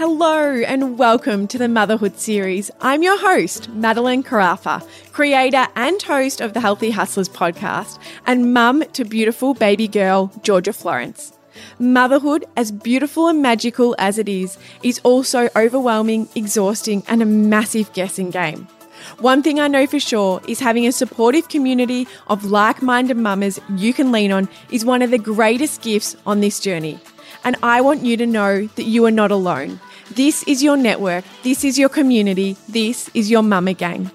Hello and welcome to the Motherhood series. I'm your host, Madelyn Carafa, creator and host of the Healthy Hustlers podcast, and mum to beautiful baby girl, Georgia Florence. Motherhood, as beautiful and magical as it is, is also overwhelming, exhausting, and a massive guessing game. One thing I know for sure is having a supportive community of like minded mamas you can lean on is one of the greatest gifts on this journey. And I want you to know that you are not alone. This is your network, this is your community, this is your mama gang.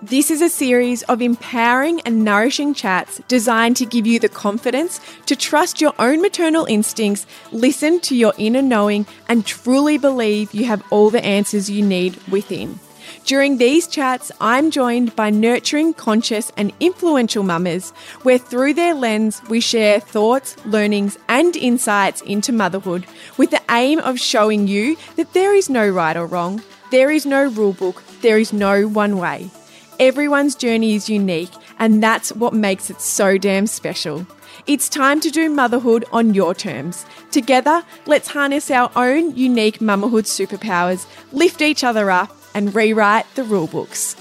This is a series of empowering and nourishing chats designed to give you the confidence to trust your own maternal instincts, listen to your inner knowing, and truly believe you have all the answers you need within. During these chats, I'm joined by nurturing, conscious, and influential mamas, where through their lens, we share thoughts, learnings, and insights into motherhood with the aim of showing you that there is no right or wrong, there is no rule book, there is no one way. Everyone's journey is unique, and that's what makes it so damn special. It's time to do motherhood on your terms. Together, let's harness our own unique motherhood superpowers, lift each other up, and rewrite the rulebooks.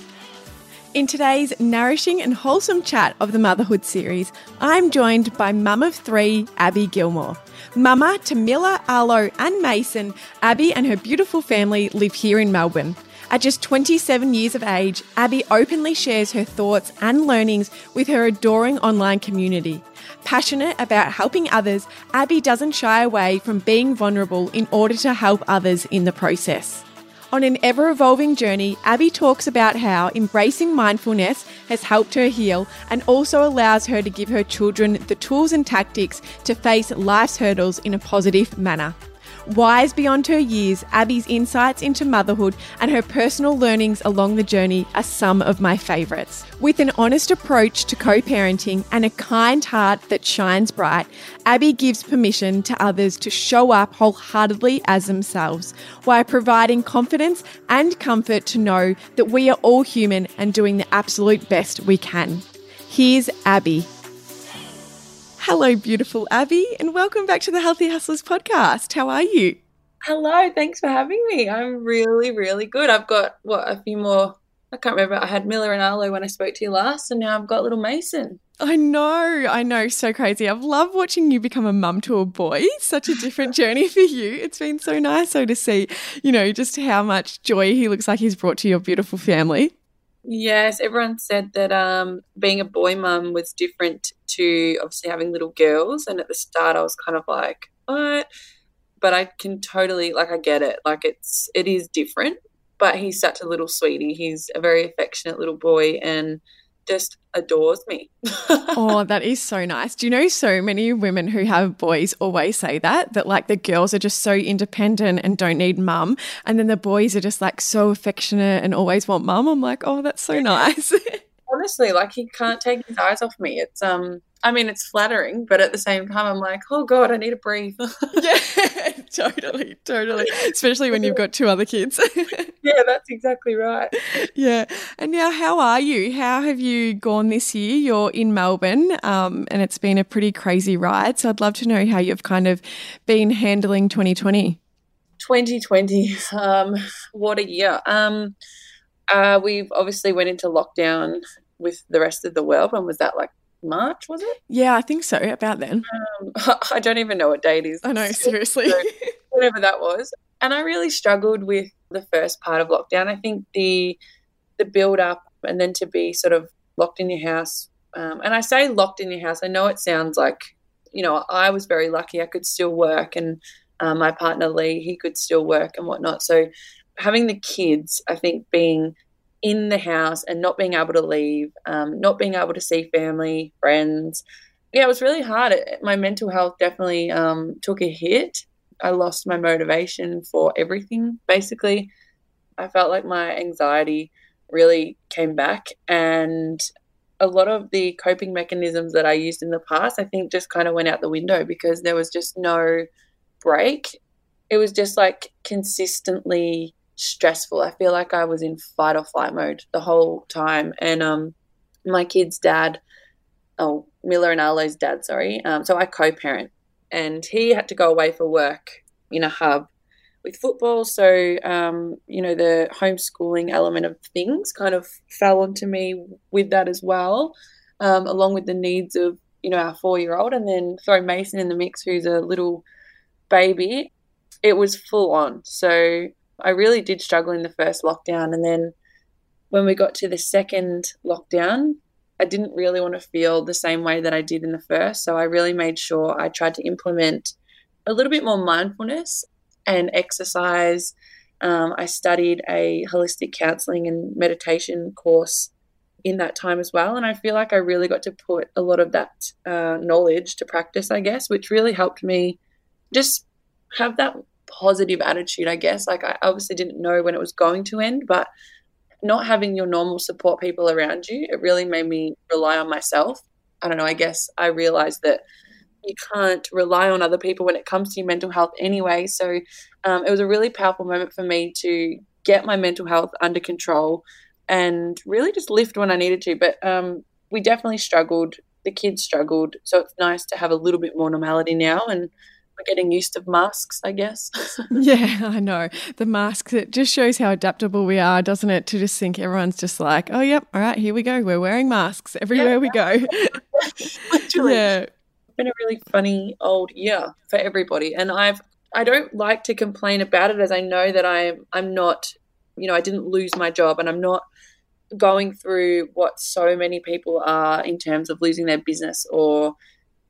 In today's nourishing and wholesome chat of the Motherhood series, I'm joined by mum of three, Abby Gilmore. Mama to Mila, Arlo, and Mason, Abby and her beautiful family live here in Melbourne. At just 27 years of age, Abby openly shares her thoughts and learnings with her adoring online community. Passionate about helping others, Abby doesn't shy away from being vulnerable in order to help others in the process. On an ever evolving journey, Abby talks about how embracing mindfulness has helped her heal and also allows her to give her children the tools and tactics to face life's hurdles in a positive manner. Wise beyond her years, Abby's insights into motherhood and her personal learnings along the journey are some of my favourites. With an honest approach to co parenting and a kind heart that shines bright, Abby gives permission to others to show up wholeheartedly as themselves while providing confidence and comfort to know that we are all human and doing the absolute best we can. Here's Abby. Hello, beautiful Abby, and welcome back to the Healthy Hustlers podcast. How are you? Hello, thanks for having me. I'm really, really good. I've got what a few more. I can't remember. I had Mila and Arlo when I spoke to you last, and now I've got little Mason. I know, I know, so crazy. I've loved watching you become a mum to a boy. Such a different journey for you. It's been so nice so to see, you know, just how much joy he looks like he's brought to your beautiful family. Yes, everyone said that um, being a boy mum was different to obviously having little girls. And at the start, I was kind of like, what? But I can totally, like, I get it. Like, it's, it is different. But he's such a little sweetie. He's a very affectionate little boy and just adores me. oh, that is so nice. Do you know so many women who have boys always say that that like the girls are just so independent and don't need mum and then the boys are just like so affectionate and always want mum. I'm like, "Oh, that's so nice." honestly, like he can't take his eyes off me. It's um I mean it's flattering, but at the same time I'm like, oh God, I need to breathe. yeah, totally, totally. Especially when you've got two other kids. yeah, that's exactly right. Yeah. And now how are you? How have you gone this year? You're in Melbourne, um, and it's been a pretty crazy ride. So I'd love to know how you've kind of been handling 2020. 2020. Um, what a year. Um uh, we've obviously went into lockdown with the rest of the world. When was that? Like March, was it? Yeah, I think so. About then. Um, I don't even know what date is. I know, seriously. So, whatever that was. And I really struggled with the first part of lockdown. I think the the build up and then to be sort of locked in your house. Um, and I say locked in your house. I know it sounds like, you know, I was very lucky. I could still work, and um, my partner Lee, he could still work and whatnot. So having the kids, I think being in the house and not being able to leave, um, not being able to see family, friends. Yeah, it was really hard. My mental health definitely um, took a hit. I lost my motivation for everything, basically. I felt like my anxiety really came back, and a lot of the coping mechanisms that I used in the past, I think, just kind of went out the window because there was just no break. It was just like consistently stressful. I feel like I was in fight or flight mode the whole time. And um, my kid's dad, oh, Mila and Arlo's dad, sorry. Um, so I co parent, and he had to go away for work in a hub with football. So, um, you know, the homeschooling element of things kind of fell onto me with that as well, um, along with the needs of, you know, our four year old. And then throw Mason in the mix, who's a little baby. It was full on. So I really did struggle in the first lockdown. And then when we got to the second lockdown, I didn't really want to feel the same way that I did in the first. So I really made sure I tried to implement a little bit more mindfulness and exercise. Um, I studied a holistic counseling and meditation course in that time as well. And I feel like I really got to put a lot of that uh, knowledge to practice, I guess, which really helped me just have that positive attitude, I guess. Like, I obviously didn't know when it was going to end, but not having your normal support people around you, it really made me rely on myself. I don't know, I guess I realized that you can't rely on other people when it comes to your mental health anyway. So um, it was a really powerful moment for me to get my mental health under control and really just lift when I needed to. But um, we definitely struggled. The kids struggled. So it's nice to have a little bit more normality now and we're getting used to masks, I guess. yeah, I know. The masks, it just shows how adaptable we are, doesn't it? To just think everyone's just like, oh, yep, all right, here we go. We're wearing masks everywhere yeah. we go. Literally. yeah It's been a really funny old year for everybody. And I've I don't like to complain about it as I know that I'm I'm not you know, I didn't lose my job and I'm not going through what so many people are in terms of losing their business or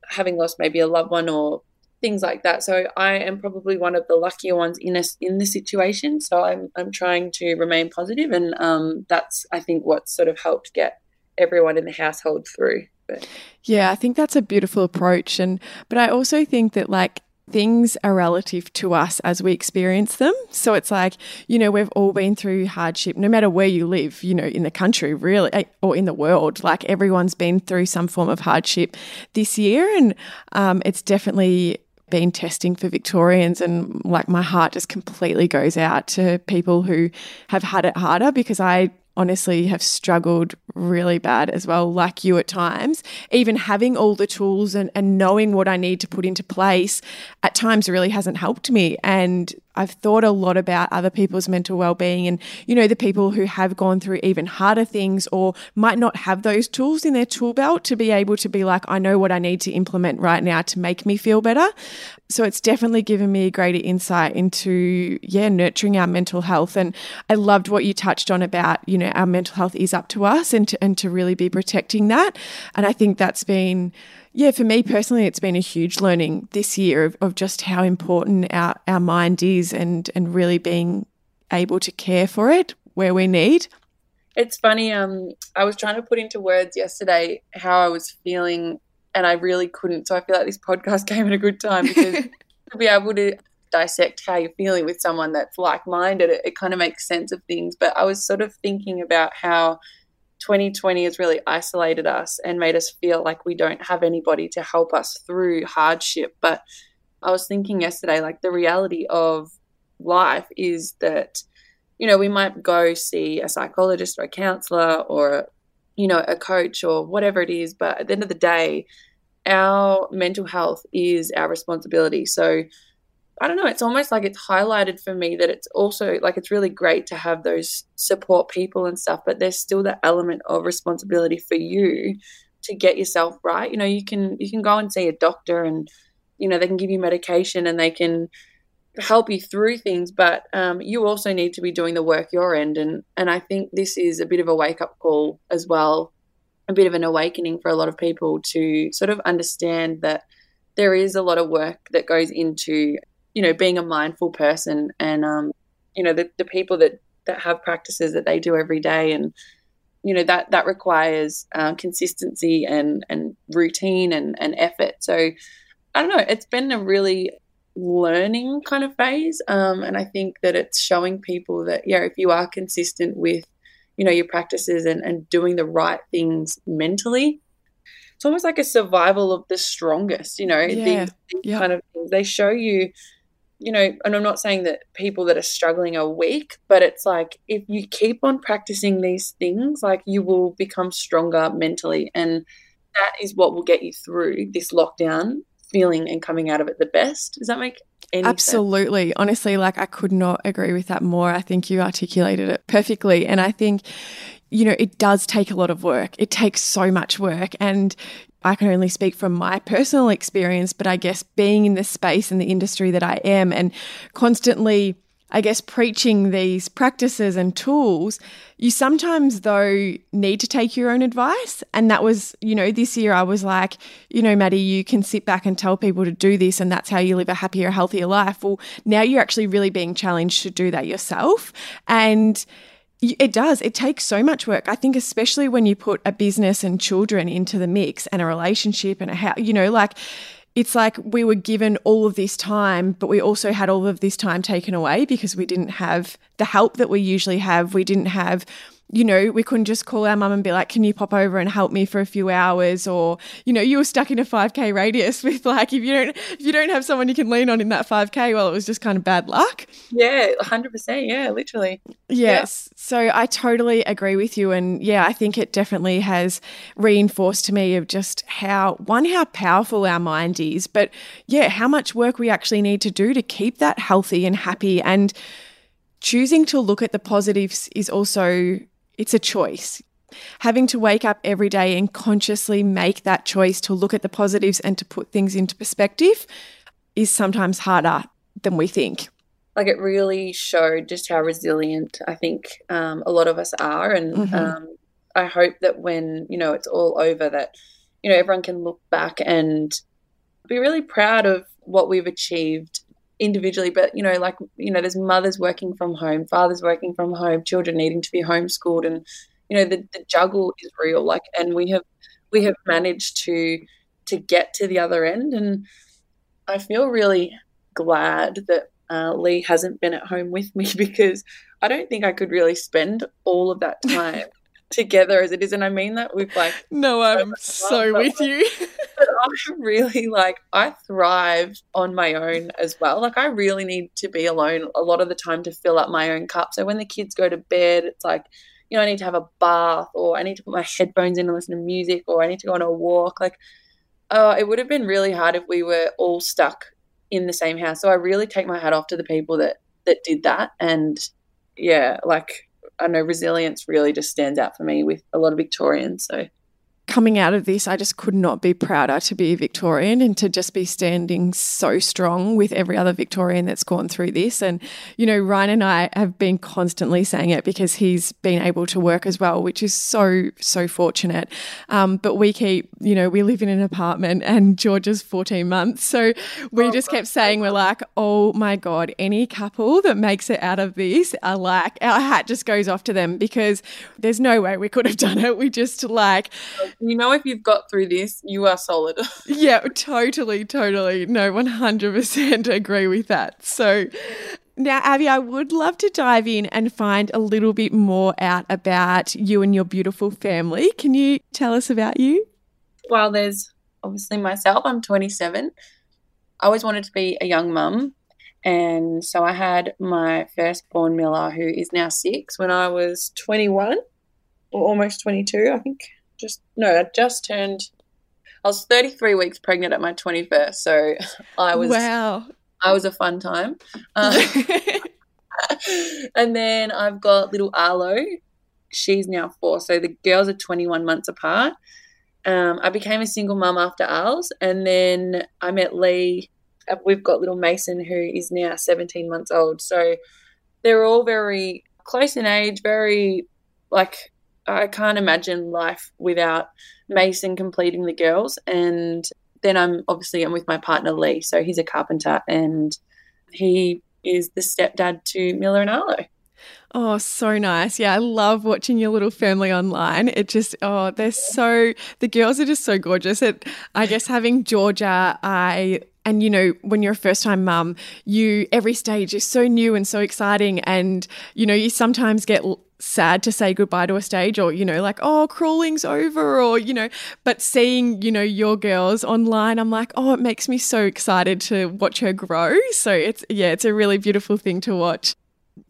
having lost maybe a loved one or things like that. So I am probably one of the luckier ones in a, in the situation. So I'm I'm trying to remain positive, and um, that's I think what sort of helped get everyone in the household through. But yeah, I think that's a beautiful approach. And but I also think that like things are relative to us as we experience them. So it's like, you know, we've all been through hardship, no matter where you live, you know, in the country, really, eh, or in the world. Like everyone's been through some form of hardship this year. And um, it's definitely been testing for Victorians. And like my heart just completely goes out to people who have had it harder because I honestly have struggled really bad as well, like you at times. Even having all the tools and, and knowing what I need to put into place at times really hasn't helped me. And I've thought a lot about other people's mental well-being and you know the people who have gone through even harder things or might not have those tools in their tool belt to be able to be like I know what I need to implement right now to make me feel better. So it's definitely given me a greater insight into yeah nurturing our mental health and I loved what you touched on about you know our mental health is up to us and to, and to really be protecting that and I think that's been yeah, for me personally, it's been a huge learning this year of, of just how important our, our mind is and, and really being able to care for it where we need. It's funny. Um, I was trying to put into words yesterday how I was feeling, and I really couldn't. So I feel like this podcast came at a good time because to be able to dissect how you're feeling with someone that's like-minded, it, it kind of makes sense of things. But I was sort of thinking about how 2020 has really isolated us and made us feel like we don't have anybody to help us through hardship. But I was thinking yesterday, like the reality of life is that, you know, we might go see a psychologist or a counselor or, you know, a coach or whatever it is. But at the end of the day, our mental health is our responsibility. So, I don't know, it's almost like it's highlighted for me that it's also like it's really great to have those support people and stuff, but there's still the element of responsibility for you to get yourself right. You know, you can you can go and see a doctor and you know, they can give you medication and they can help you through things, but um, you also need to be doing the work your end and and I think this is a bit of a wake up call as well, a bit of an awakening for a lot of people to sort of understand that there is a lot of work that goes into you know, being a mindful person and, um, you know, the, the people that, that have practices that they do every day and, you know, that, that requires uh, consistency and, and routine and, and effort. So I don't know, it's been a really learning kind of phase. Um, and I think that it's showing people that, yeah, if you are consistent with, you know, your practices and, and doing the right things mentally, it's almost like a survival of the strongest, you know, yeah. these, these yeah. kind of things. They show you you know, and I'm not saying that people that are struggling are weak, but it's like if you keep on practicing these things, like you will become stronger mentally. And that is what will get you through this lockdown feeling and coming out of it the best. Does that make any sense? Absolutely. Sense? Honestly, like I could not agree with that more. I think you articulated it perfectly. And I think, you know, it does take a lot of work. It takes so much work. And I can only speak from my personal experience, but I guess being in the space and the industry that I am and constantly I guess, preaching these practices and tools, you sometimes, though, need to take your own advice. And that was, you know, this year I was like, you know, Maddie, you can sit back and tell people to do this, and that's how you live a happier, healthier life. Well, now you're actually really being challenged to do that yourself. And it does. It takes so much work. I think, especially when you put a business and children into the mix and a relationship and a how, you know, like, it's like we were given all of this time, but we also had all of this time taken away because we didn't have the help that we usually have. We didn't have you know, we couldn't just call our mum and be like, can you pop over and help me for a few hours? Or, you know, you were stuck in a 5K radius with like, if you don't, if you don't have someone you can lean on in that 5K, well, it was just kind of bad luck. Yeah, 100%. Yeah, literally. Yes. Yeah. So I totally agree with you. And yeah, I think it definitely has reinforced to me of just how, one, how powerful our mind is, but yeah, how much work we actually need to do to keep that healthy and happy. And choosing to look at the positives is also it's a choice. Having to wake up every day and consciously make that choice to look at the positives and to put things into perspective is sometimes harder than we think. Like it really showed just how resilient I think um, a lot of us are, and mm-hmm. um, I hope that when you know it's all over, that you know everyone can look back and be really proud of what we've achieved individually, but you know, like you know, there's mothers working from home, fathers working from home, children needing to be homeschooled, and you know, the, the juggle is real. Like, and we have we have managed to to get to the other end, and I feel really glad that uh, Lee hasn't been at home with me because I don't think I could really spend all of that time together as it is. And I mean that with like. No, I'm so with you. but I really like, I thrive on my own as well. Like, I really need to be alone a lot of the time to fill up my own cup. So when the kids go to bed, it's like, you know, I need to have a bath or I need to put my headphones in and listen to music or I need to go on a walk. Like, uh, it would have been really hard if we were all stuck in the same house. So I really take my hat off to the people that that did that. And yeah, like I know resilience really just stands out for me with a lot of Victorians. So coming out of this, I just could not be prouder to be a Victorian and to just be standing so strong with every other Victorian that's gone through this. And, you know, Ryan and I have been constantly saying it because he's been able to work as well, which is so, so fortunate. Um, but we keep, you know, we live in an apartment and George is 14 months. So we just kept saying, we're like, oh my God, any couple that makes it out of this are like, our hat just goes off to them because there's no way we could have done it. We just like, you know, if you've got through this, you are solid. yeah, totally, totally. No, 100% agree with that. So, now, Abby, I would love to dive in and find a little bit more out about you and your beautiful family. Can you tell us about you? Well, there's obviously myself. I'm 27. I always wanted to be a young mum. And so I had my firstborn Mila, who is now six, when I was 21 or almost 22, I think just no, I just turned. I was 33 weeks pregnant at my 21st, so I was wow. I was a fun time. Um, and then I've got little Arlo. She's now four, so the girls are 21 months apart. Um, I became a single mum after Arles, and then I met Lee. Uh, we've got little Mason, who is now 17 months old. So they're all very close in age, very like I can't imagine life without Mason completing the girls. And then I'm obviously I'm with my partner Lee, so he's a carpenter and he is the stepdad to Mila and Arlo. Oh, so nice. Yeah, I love watching your little family online. It just, oh, they're so, the girls are just so gorgeous. It, I guess having Georgia, I and you know when you're a first time mum you every stage is so new and so exciting and you know you sometimes get sad to say goodbye to a stage or you know like oh crawling's over or you know but seeing you know your girls online i'm like oh it makes me so excited to watch her grow so it's yeah it's a really beautiful thing to watch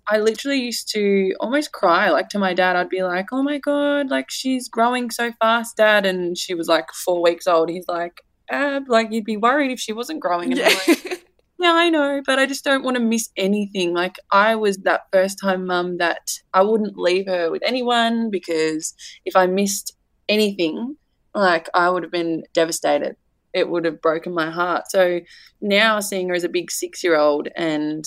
I literally used to almost cry like to my dad. I'd be like, "Oh my god, like she's growing so fast, dad." And she was like 4 weeks old. He's like, ab. Like you'd be worried if she wasn't growing. And Yeah. like, yeah, I know, but I just don't want to miss anything. Like I was that first time mum that I wouldn't leave her with anyone because if I missed anything, like I would have been devastated. It would have broken my heart. So now seeing her as a big six year old and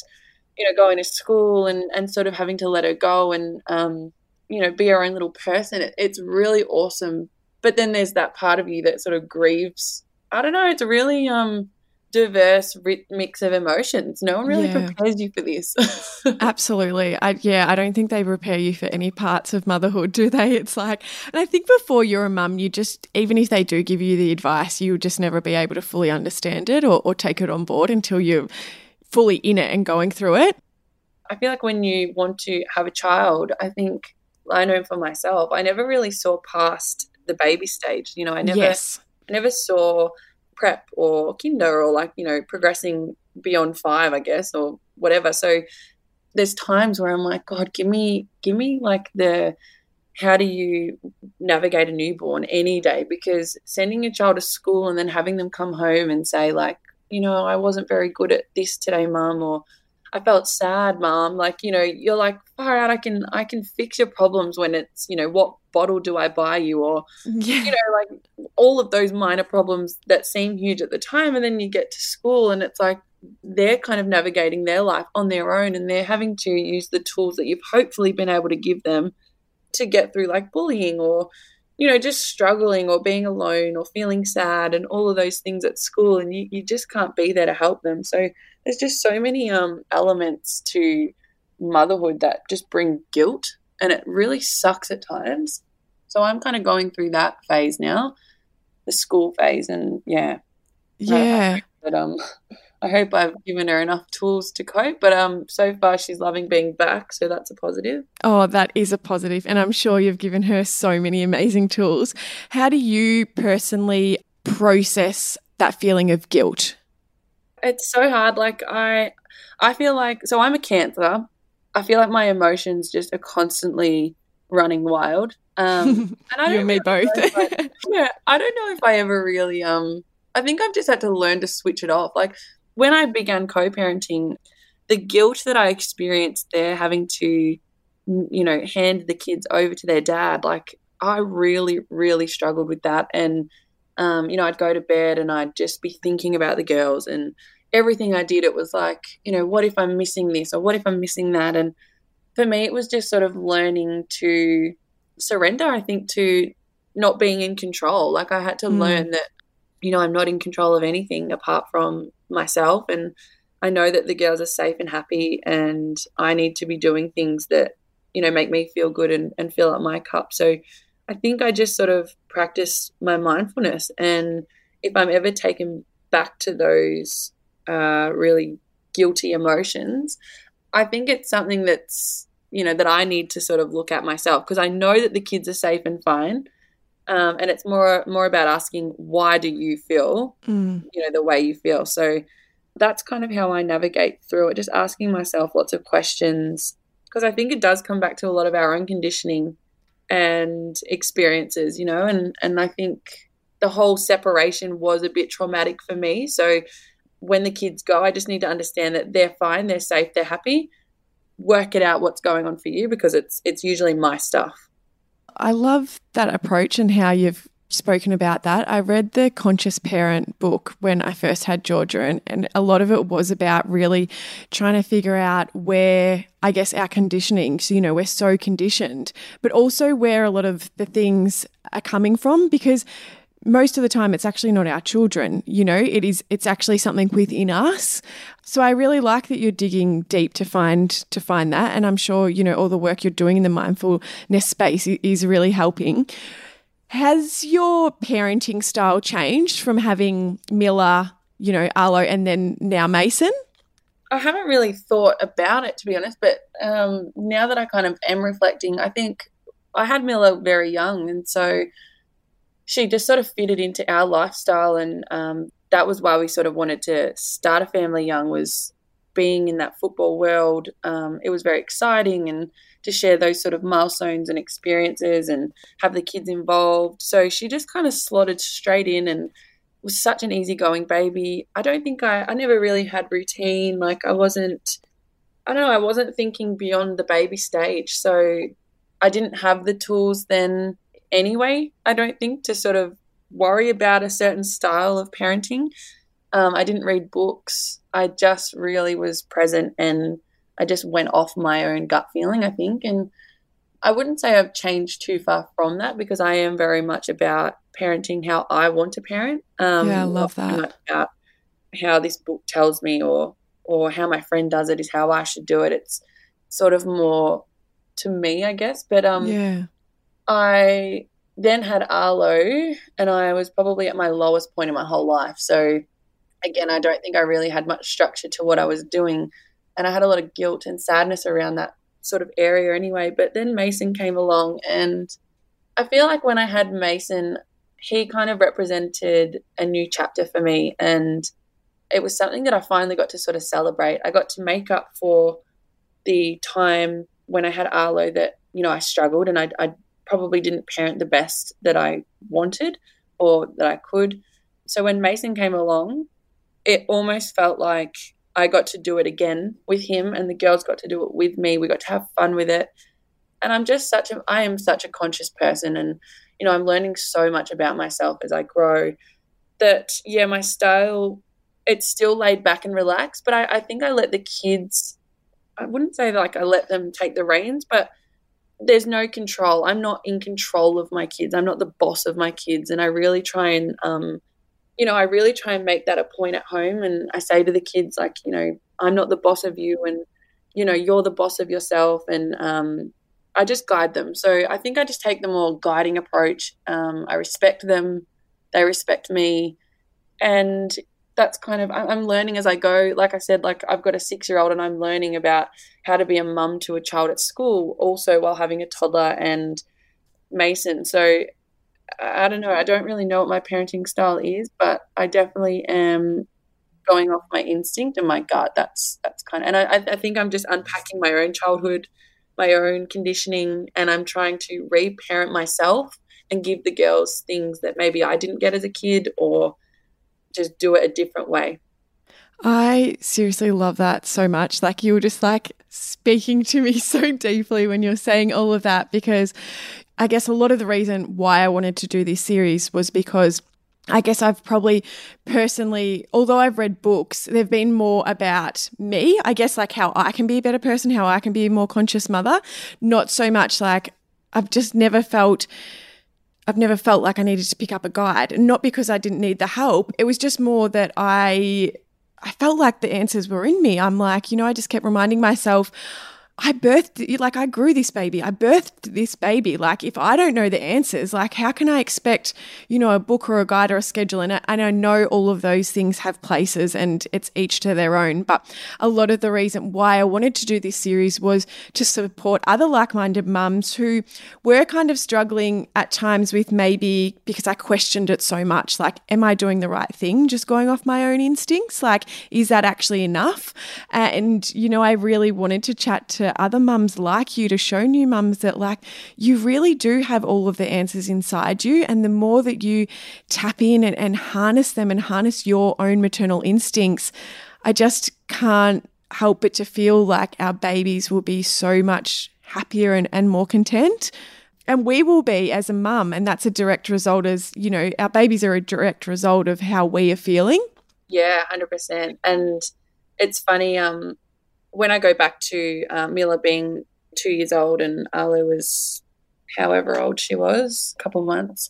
you know going to school and and sort of having to let her go and um you know be her own little person, it, it's really awesome. But then there's that part of you that sort of grieves. I don't know. It's really um diverse mix of emotions. No one really Yeah. prepares you for this. Absolutely. I, yeah, I don't think they prepare you for any parts of motherhood, do they? It's like, and I think before you're a mum, you just, even if they do give you the advice, you'll just never be able to fully understand it or, or take it on board until you're fully in it and going through it. I feel like when you want to have a child, I think I know for myself, I never really saw past the baby stage. You know, I never yes. I never saw prep or kinder or like, you know, progressing beyond five, I guess, or whatever. So there's times where I'm like, God, give me give me like the how do you navigate a newborn any day? Because sending your child to school and then having them come home and say, like, you know, I wasn't very good at this today, mum, or I felt sad, mom. Like, you know, you're like, far out, I can I can fix your problems when it's, you know, what bottle do I buy you or Yeah. you know, like all of those minor problems that seem huge at the time. And then you get to school and it's like they're kind of navigating their life on their own and they're having to use the tools that you've hopefully been able to give them to get through like bullying or, you know, just struggling or being alone or feeling sad and all of those things at school. And you, you just can't be there to help them. So there's just so many um, elements to motherhood that just bring guilt and it really sucks at times. So I'm kind of going through that phase now, the school phase, and yeah, Yeah. but um, I hope I've given her enough tools to cope. But um, so far she's loving being back, so that's a positive. Oh, that is a positive, and I'm sure you've given her so many amazing tools. How do you personally process that feeling of guilt? It's so hard. Like I, I feel like so I'm a Cancer. I feel like my emotions just are constantly running wild. Um, and I you don't and me both. know if I- yeah, I don't know if I ever really um I think I've just had to learn to switch it off. Like when I began co-parenting, the guilt that I experienced there having to you know hand the kids over to their dad, like I really really struggled with that and um you know I'd go to bed and I'd just be thinking about the girls and everything I did it was like, you know, what if I'm missing this or what if I'm missing that and for me it was just sort of learning to surrender I think to not being in control. Like I had to Mm. learn that, you know, I'm not in control of anything apart from myself. And I know that the girls are safe and happy and I need to be doing things that, you know, make me feel good and, and fill up my cup. So I think I just sort of practice my mindfulness. And if I'm ever taken back to those uh, really guilty emotions, I think it's something that's, you know, that I need to sort of look at myself because I know that the kids are safe and fine um, and it's more more about asking why do you feel Mm. you know the way you feel so that's kind of how i navigate through it just asking myself lots of questions because i think it does come back to a lot of our own conditioning and experiences you know and and i think the whole separation was a bit traumatic for me so when the kids go i just need to understand that they're fine they're safe they're happy work it out what's going on for you because it's it's usually my stuff I love that approach and how you've spoken about that. I read the Conscious Parent book when I first had Georgia, and, and a lot of it was about really trying to figure out where, I guess, our conditioning. So, you know, we're so conditioned, but also where a lot of the things are coming from because most of the time it's actually not our children you know? It is it's actually something within us. So i really like that you're digging deep to find to find that. And i'm sure you know all the work you're doing in the mindfulness space is really helping. Has your parenting style changed from having mila you know arlo and then now mason? I haven't really thought about it to be honest, but um, now that I kind of am reflecting, I think I had Mila very young, and so she just sort of fitted into our lifestyle, and um, that was why we sort of wanted to start a family young. Was being in that football world, um, it was very exciting, and to share those sort of milestones and experiences, and have the kids involved. So she just kind of slotted straight in, and was such an easygoing baby. I don't think I, I never really had routine. Like I wasn't, I don't know, I wasn't thinking beyond the baby stage. So I didn't have the tools then anyway, I don't think, to sort of worry about a certain style of parenting. Um, I didn't read books. I just really was present and I just went off my own gut feeling, I think. And I wouldn't say I've changed too far from that because I am very much about parenting how I want to parent. Um, yeah, I love that. About how this book tells me or or how my friend does it is how I should do it. It's sort of more to me, I guess. But um, yeah, I then had Arlo, and I was probably at my lowest point in my whole life. So again, I don't think I really had much structure to what I was doing, and I had a lot of guilt and sadness around that sort of area anyway. But then Mason came along, and I feel like when I had Mason, he kind of represented a new chapter for me. And it was something that I finally got to sort of celebrate. I got to make up for the time when I had Arlo that, you know, I struggled and I, I probably didn't parent the best that I wanted or that I could. So when Mason came along, it almost felt like I got to do it again with him, and the girls got to do it with me. We got to have fun with it. And I'm just such a, I am such a conscious person, and you know, I'm learning so much about myself as I grow. That yeah, my style, it's still laid back and relaxed, but I, I think I let the kids. I wouldn't say like I let them take the reins, but there's no control. I'm not in control of my kids. I'm not the boss of my kids, and I really try and um, you know, I really try and make that a point at home. And I say to the kids, like, you know, I'm not the boss of you, and, you know, you're the boss of yourself. And um, I just guide them. So I think I just take the more guiding approach. Um, I respect them, they respect me. And that's kind of, I'm learning as I go. Like I said, like I've got a six year old and I'm learning about how to be a mum to a child at school, also while having a toddler and Mason. So I don't know. I don't really know what my parenting style is, but I definitely am going off my instinct and my gut. That's that's kind of, and I, I think I'm just unpacking my own childhood, my own conditioning, and I'm trying to reparent myself and give the girls things that maybe I didn't get as a kid, or just do it a different way. I seriously love that so much. Like you were just like speaking to me so deeply when you're saying all of that because I guess a lot of the reason why I wanted to do this series was because I guess I've probably personally, although I've read books, they've been more about me. I guess like how I can be a better person, how I can be a more conscious mother, not so much like I've just never felt. I've never felt like I needed to pick up a guide, not because I didn't need the help. It was just more that I I felt like the answers were in me. I'm like, you know, I just kept reminding myself, I birthed, like, I grew this baby. I birthed this baby. Like, if I don't know the answers, like, how can I expect, you know, a book or a guide or a schedule? And I, and I know all of those things have places and it's each to their own. But a lot of the reason why I wanted to do this series was to support other like minded mums who were kind of struggling at times with maybe because I questioned it so much. Like, am I doing the right thing? Just going off my own instincts? Like, is that actually enough? And, you know, I really wanted to chat to other mums like you to show new mums that, like, you really do have all of the answers inside you. And the more that you tap in and, and harness them and harness your own maternal instincts, I just can't help but to feel like our babies will be so much happier and, and more content. And we will be as a mum and that's a direct result as you know our babies are a direct result of how we are feeling. Yeah 100% and it's funny um when I go back to uh, Mila being two years old and Arlo was however old she was, a couple months,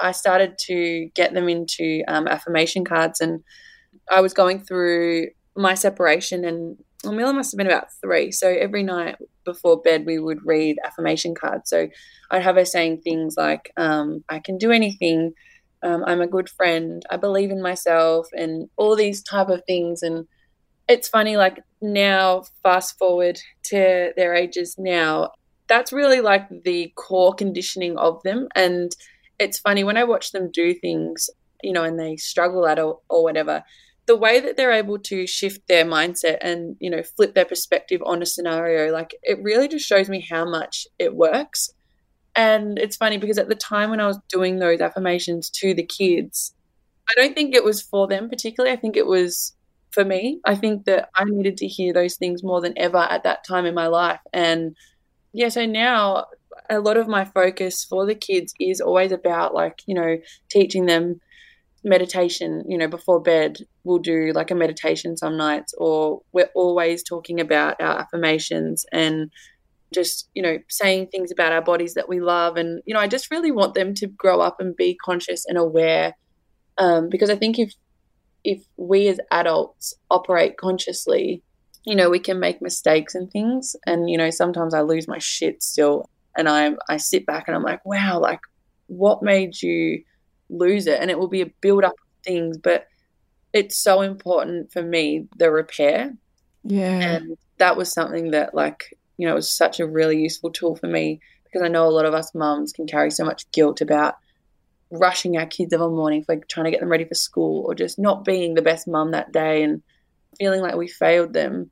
I started to get them into um, affirmation cards. And I was going through my separation, and well, Mila must have been about three. So every night before bed, we would read affirmation cards. So I'd have her saying things like, um, I can do anything. Um, I'm a good friend. I believe in myself, and all these type of things. And it's funny, like now, fast forward to their ages now, that's really like the core conditioning of them. And it's funny when I watch them do things, you know, and they struggle at or, or whatever, the way that they're able to shift their mindset and, you know, flip their perspective on a scenario, like it really just shows me how much it works. And it's funny because at the time when I was doing those affirmations to the kids, I don't think it was for them particularly. I think it was for me. I think that I needed to hear those things more than ever at that time in my life. And yeah, so now a lot of my focus for the kids is always about like, you know, teaching them meditation, you know, before bed. We'll do like a meditation some nights, or we're always talking about our affirmations and just, you know, saying things about our bodies that we love. And, you know, I just really want them to grow up and be conscious and aware. Um, because I think if if we as adults operate consciously, you know, we can make mistakes and things. And, you know, sometimes I lose my shit still. And I I sit back and I'm like, wow, like what made you lose it? And it will be a build up of things, but it's so important for me, the repair. Yeah. And that was something that like, you know, it was such a really useful tool for me because I know a lot of us mums can carry so much guilt about rushing our kids a morning for like trying to get them ready for school or just not being the best mum that day and feeling like we failed them.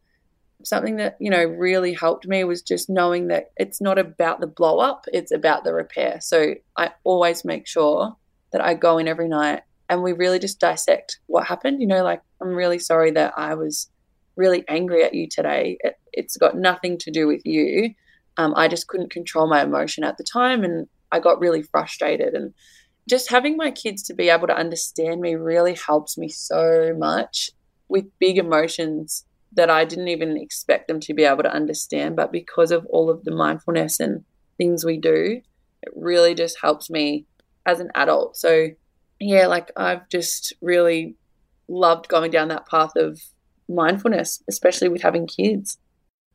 Something that you know really helped me was just knowing that it's not about the blow up it's about the repair. So i always make sure that i go in every night and we really just dissect what happened. You know like i'm really sorry that i was really angry at you today. It, has got nothing to do with you. Um, i just couldn't control my emotion at the time and i got really frustrated and just having my kids to be able to understand me really helps me so much with big emotions that I didn't even expect them to be able to understand. But because of all of the mindfulness and things we do, it really just helps me as an adult. So, yeah, like I've just really loved going down that path of mindfulness, especially with having kids.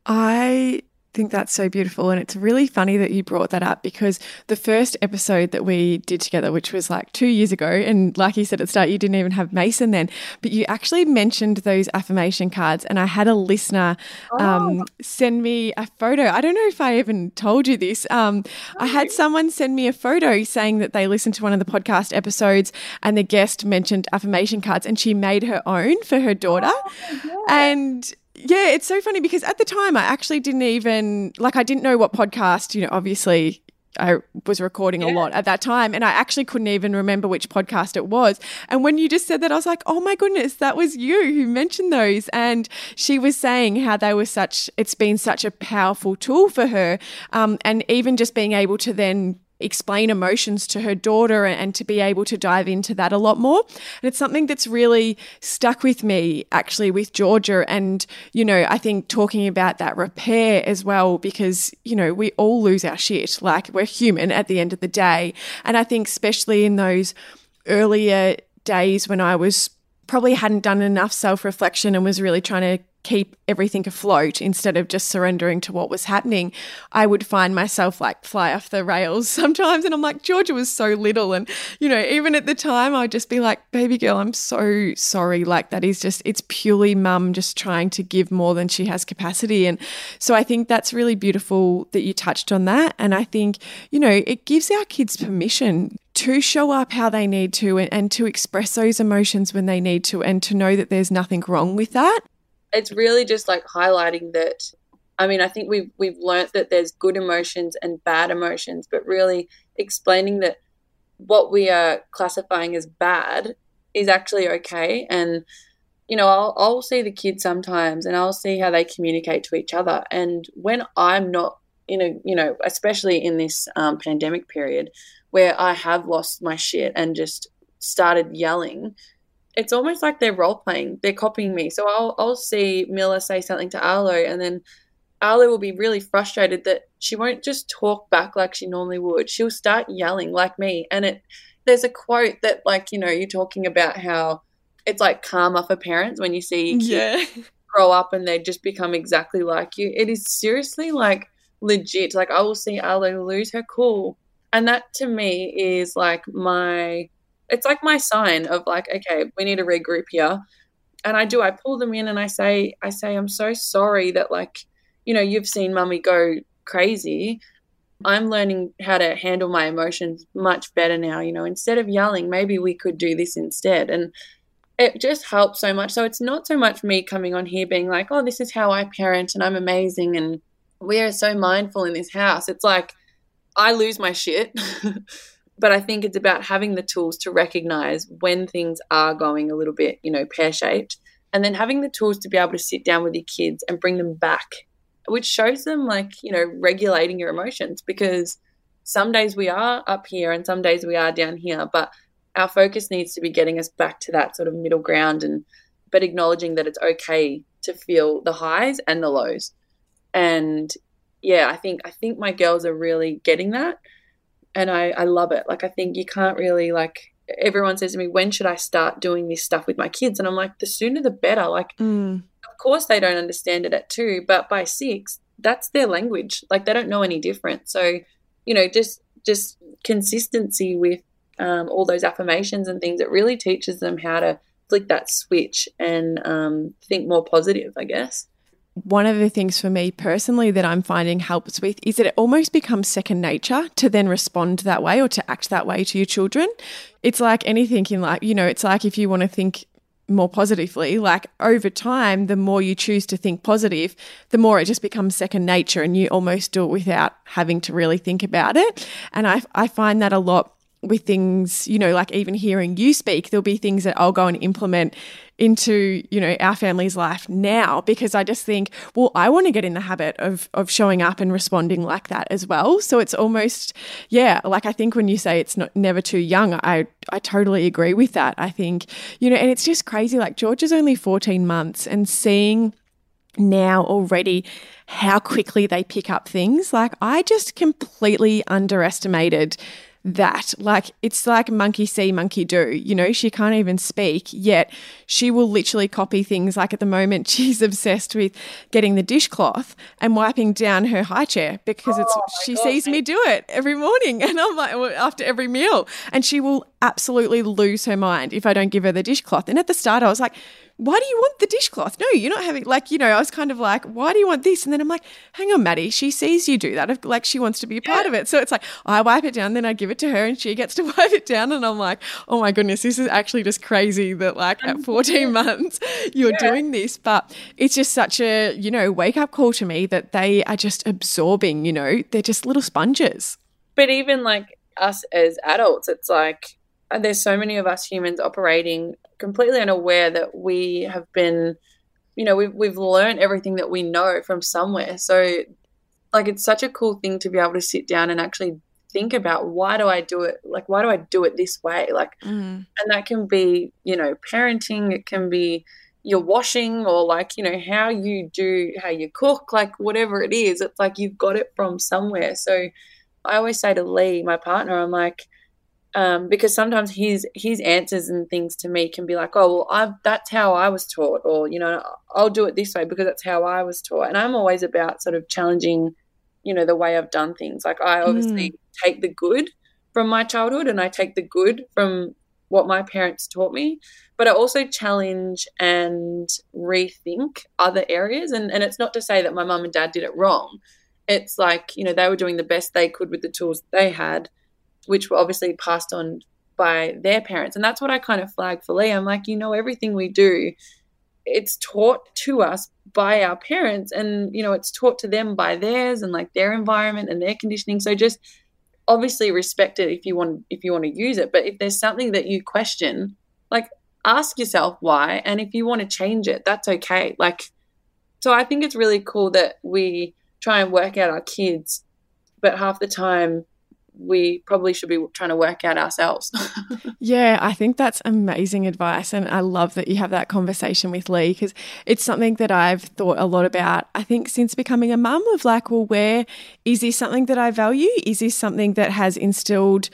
I think that's so beautiful. And it's really funny that you brought that up because the first episode that we did together, which was like two years ago, and like you said at the start, you didn't even have Mason then, but you actually mentioned those affirmation cards. And I had a listener um, oh. send me a photo. I don't know if I even told you this. Um, I had someone send me a photo saying that they listened to one of the podcast episodes and the guest mentioned affirmation cards and she made her own for her daughter. Oh, and yeah, it's so funny because at the time I actually didn't even like I didn't know what podcast, you know, obviously I was recording yeah. a lot at that time and I actually couldn't even remember which podcast it was. And when you just said that, I was like, oh my goodness, that was you who mentioned those. And she was saying how they were such, it's been such a powerful tool for her. Um, and even just being able to then explain emotions to her daughter and to be able to dive into that a lot more. And it's something that's really stuck with me actually with Georgia. And, you know, I think talking about that repair as well, because, you know, we all lose our shit. Like we're human at the end of the day. And I think, especially in those earlier days when I was probably hadn't done enough self reflection and was really trying to keep everything afloat instead of just surrendering to what was happening, I would find myself like fly off the rails sometimes. And I'm like, Georgia was so little. And, you know, even at the time, I'd just be like, baby girl, I'm so sorry. Like, that is just, it's purely mum just trying to give more than she has capacity. And so I think that's really beautiful that you touched on that. And I think, you know, it gives our kids permission to show up how they need to and, and, to express those emotions when they need to and to know that there's nothing wrong with that it's really just like highlighting that I mean, I think we've we've learnt that there's good emotions and bad emotions, but really explaining that what we are classifying as bad is actually okay. And you know, I'll I'll see the kids sometimes, and I'll see how they communicate to each other. And when I'm not in a, you know, especially in this um, pandemic period, where I have lost my shit and just started yelling, it's almost like they're role playing. They're copying me. So I'll I'll see Mila say something to Arlo, and then Arlo will be really frustrated that she won't just talk back like she normally would. She'll start yelling like me. And it there's a quote that like you know you're talking about how it's like karma for parents when you see kids yeah. grow up and they just become exactly like you. It is seriously like legit. Like I will see Arlo lose her cool, and that to me is like my it's like my sign of like, okay, we need to regroup here. And I do, I pull them in and I say, I say, I'm so sorry that like, you know, you've seen mummy go crazy. I'm learning how to handle my emotions much better now. You know, instead of yelling, maybe we could do this instead. And it just helps so much. So it's not so much me coming on here being like, oh, this is how I parent and I'm amazing and we are so mindful in this house. It's like I lose my shit but I think it's about having the tools to recognize when things are going a little bit, you know, pear shaped, and then having the tools to be able to sit down with your kids and bring them back, which shows them like, you know, regulating your emotions because some days we are up here and some days we are down here, but our focus needs to be getting us back to that sort of middle ground and but acknowledging that it's okay to feel the highs and the lows. And yeah, I think I think my girls are really getting that and I, I love it. Like I think you can't really like everyone says to me, when should I start doing this stuff with my kids? And I'm like, the sooner the better. Like mm. of course they don't understand it at two, but by six, that's their language. Like they don't know any different. So, you know, just just consistency with um, all those affirmations and things, it really teaches them how to flick that switch and um, think more positive, I guess one of the things for me personally that I'm finding helps with is that it almost becomes second nature to then respond that way or to act that way to your children. It's like anything in life, you know, it's like if you want to think more positively, like over time, the more you choose to think positive, the more it just becomes second nature and you almost do it without having to really think about it. And I, I find that a lot with things, you know, like even hearing you speak, there'll be things that I'll go and implement into, you know, our family's life now because I just think, well, I want to get in the habit of of showing up and responding like that as well. So it's almost yeah, like I think when you say it's not never too young, I I totally agree with that. I think, you know, and it's just crazy like George is only 14 months and seeing now already how quickly they pick up things. Like I just completely underestimated that. Like, it's like monkey see, monkey do. You know, she can't even speak, yet she will literally copy things. Like, at the moment, she's obsessed with getting the dishcloth and wiping down her high chair because it's oh she God. sees me do it every morning. And I'm like, after every meal. And she will absolutely lose her mind if I don't give her the dishcloth. And at the start, I was like, why do you want the dishcloth? No, you're not having, like, you know, I was kind of like, why do you want this? And then I'm like, hang on, Maddie, she sees you do that. Like, she wants to be a part yeah. of it. So it's like, I wipe it down, then I give it to her and she gets to wipe it down. And I'm like, oh my goodness, this is actually just crazy that, like, at 14 months, you're yeah. doing this. But it's just such a, you know, wake up call to me that they are just absorbing, you know, they're just little sponges. But even like us as adults, it's like, uh, there's so many of us humans operating completely unaware that we have been, you know, we've we've learned everything that we know from somewhere. So, like, it's such a cool thing to be able to sit down and actually think about why do I do it? Like, why do I do it this way? Like, mm. and that can be, you know, parenting. It can be your washing or like you know how you do how you cook like whatever it is it's like you've got it from somewhere so i always say to lee my partner i'm like um, because sometimes his his answers and things to me can be like, oh well, I've that's how I was taught, or you know, I'll do it this way because that's how I was taught. And I'm always about sort of challenging, you know, the way I've done things. Like I obviously mm. take the good from my childhood, and I take the good from what my parents taught me, but I also challenge and rethink other areas. And and it's not to say that my mum and dad did it wrong. It's like you know they were doing the best they could with the tools they had which were obviously passed on by their parents. And that's what I kind of flag for Lee. I'm like, you know, everything we do, it's taught to us by our parents and, you know, it's taught to them by theirs and like their environment and their conditioning. So just obviously respect it if you want if you want to use it. But if there's something that you question, like ask yourself why. And if you want to change it, that's okay. Like so I think it's really cool that we try and work out our kids, but half the time we probably should be trying to work out ourselves. yeah, I think that's amazing advice. And I love that you have that conversation with Lee because it's something that I've thought a lot about, I think, since becoming a mum of like, well, where is this something that I value? Is this something that has instilled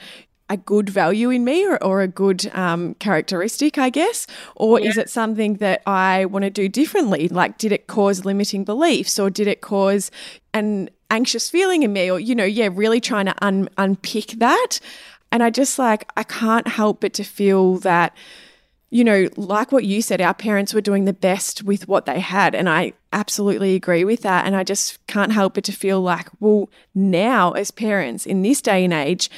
a good value in me or, or a good um, characteristic, I guess? Or yeah. is it something that I want to do differently? Like, did it cause limiting beliefs or did it cause an anxious feeling in me or you know yeah really trying to un- unpick that and i just like i can't help but to feel that you know like what you said our parents were doing the best with what they had and i absolutely agree with that and i just can't help but to feel like well now as parents in this day and age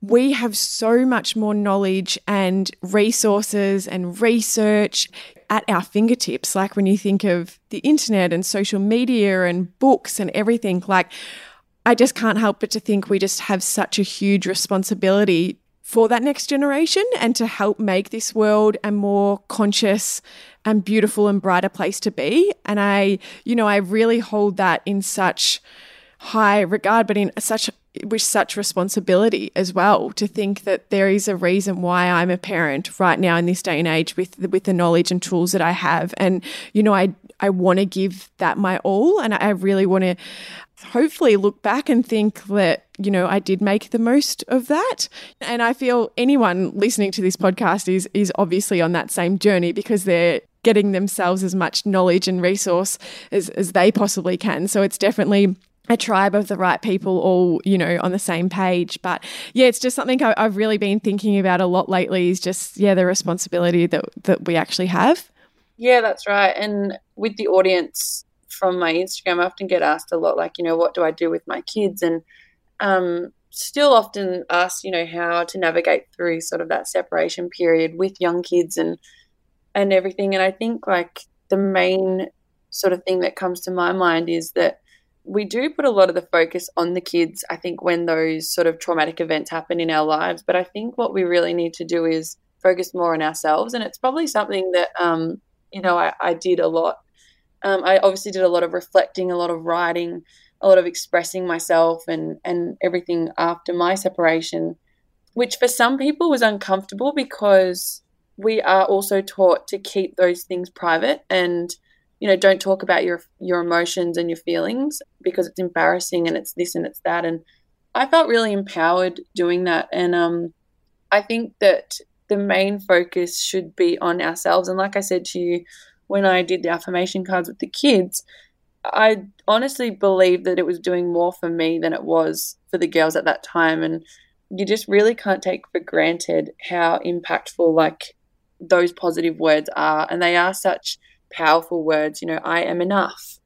we have so much more knowledge and resources and research at our fingertips. Like when you think of the internet and social media and books and everything, like I just can't help but to think we just have such a huge responsibility for that next generation and to help make this world a more conscious and beautiful and brighter place to be. And I, you know, I really hold that in such high regard, but in such with such responsibility as well to think that there is a reason why I'm a parent right now in this day and age with the, with the knowledge and tools that I have. And you know I I want to give that my all and I really want to hopefully look back and think that you know I did make the most of that. And I feel anyone listening to this podcast is is obviously on that same journey because they're getting themselves as much knowledge and resource as, as they possibly can. So it's definitely a tribe of the right people all you know on the same page. But yeah it's just something I, have really been thinking about a lot lately is just yeah the responsibility that that we actually have. Yeah that's right. And with the audience from my instagram i often get asked a lot like you know what do i do with my kids? And um still often asked you know how to navigate through sort of that separation period with young kids and and everything. And i think like the main sort of thing that comes to my mind is that we do put a lot of the focus on the kids, I think, when those sort of traumatic events happen in our lives. But I think what we really need to do is focus more on ourselves. And it's probably something that, um, you know, I, I, did a lot. Um, I obviously did a lot of reflecting, a lot of writing, a lot of expressing myself and, and everything after my separation, which for some people was uncomfortable because we are also taught to keep those things private and you know don't talk about your your emotions and your feelings because it's embarrassing and it's this and it's that. And i felt really empowered doing that. And um i think that the main focus should be on ourselves. And like i said to you when i did the affirmation cards with the kids i honestly believe that it was doing more for me than it was for the girls at that time. And you just really can't take for granted how impactful like those positive words are. And they are such powerful words, you know, I am enough.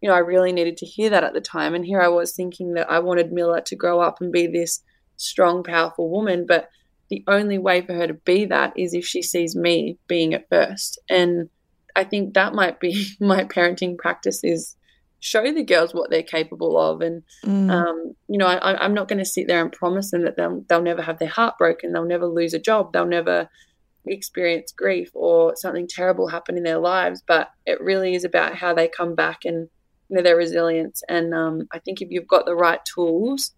You know, I really needed to hear that at the time. And here I was thinking that I wanted Mila to grow up and be this strong, powerful woman. But the only way for her to be that is if she sees me being it first. And I think that might be my parenting practice is show the girls what they're capable of. And, mm. um, you know, I, I'm not going to sit there and promise them that they'll, they'll never have their heart broken. They'll never lose a job. They'll never experience grief or something terrible happen in their lives, but it really is about how they come back and you know their resilience. And um, I think if you've got the right tools